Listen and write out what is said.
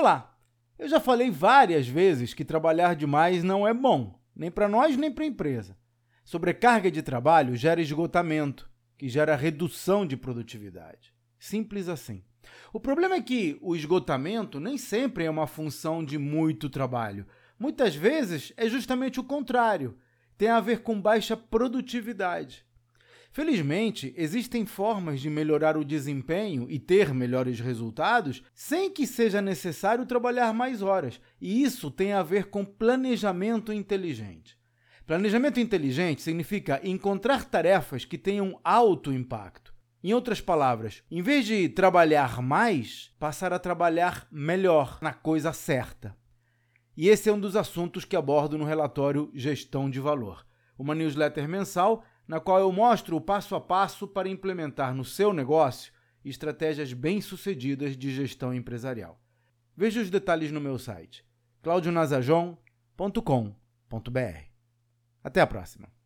Olá! Eu já falei várias vezes que trabalhar demais não é bom, nem para nós nem para a empresa. Sobrecarga de trabalho gera esgotamento, que gera redução de produtividade. Simples assim. O problema é que o esgotamento nem sempre é uma função de muito trabalho. Muitas vezes é justamente o contrário. Tem a ver com baixa produtividade. Felizmente, existem formas de melhorar o desempenho e ter melhores resultados sem que seja necessário trabalhar mais horas, e isso tem a ver com planejamento inteligente. Planejamento inteligente significa encontrar tarefas que tenham alto impacto. Em outras palavras, em vez de trabalhar mais, passar a trabalhar melhor na coisa certa. E esse é um dos assuntos que abordo no relatório Gestão de Valor, uma newsletter mensal na qual eu mostro o passo a passo para implementar no seu negócio estratégias bem-sucedidas de gestão empresarial. Veja os detalhes no meu site claudionazajon.com.br. Até a próxima!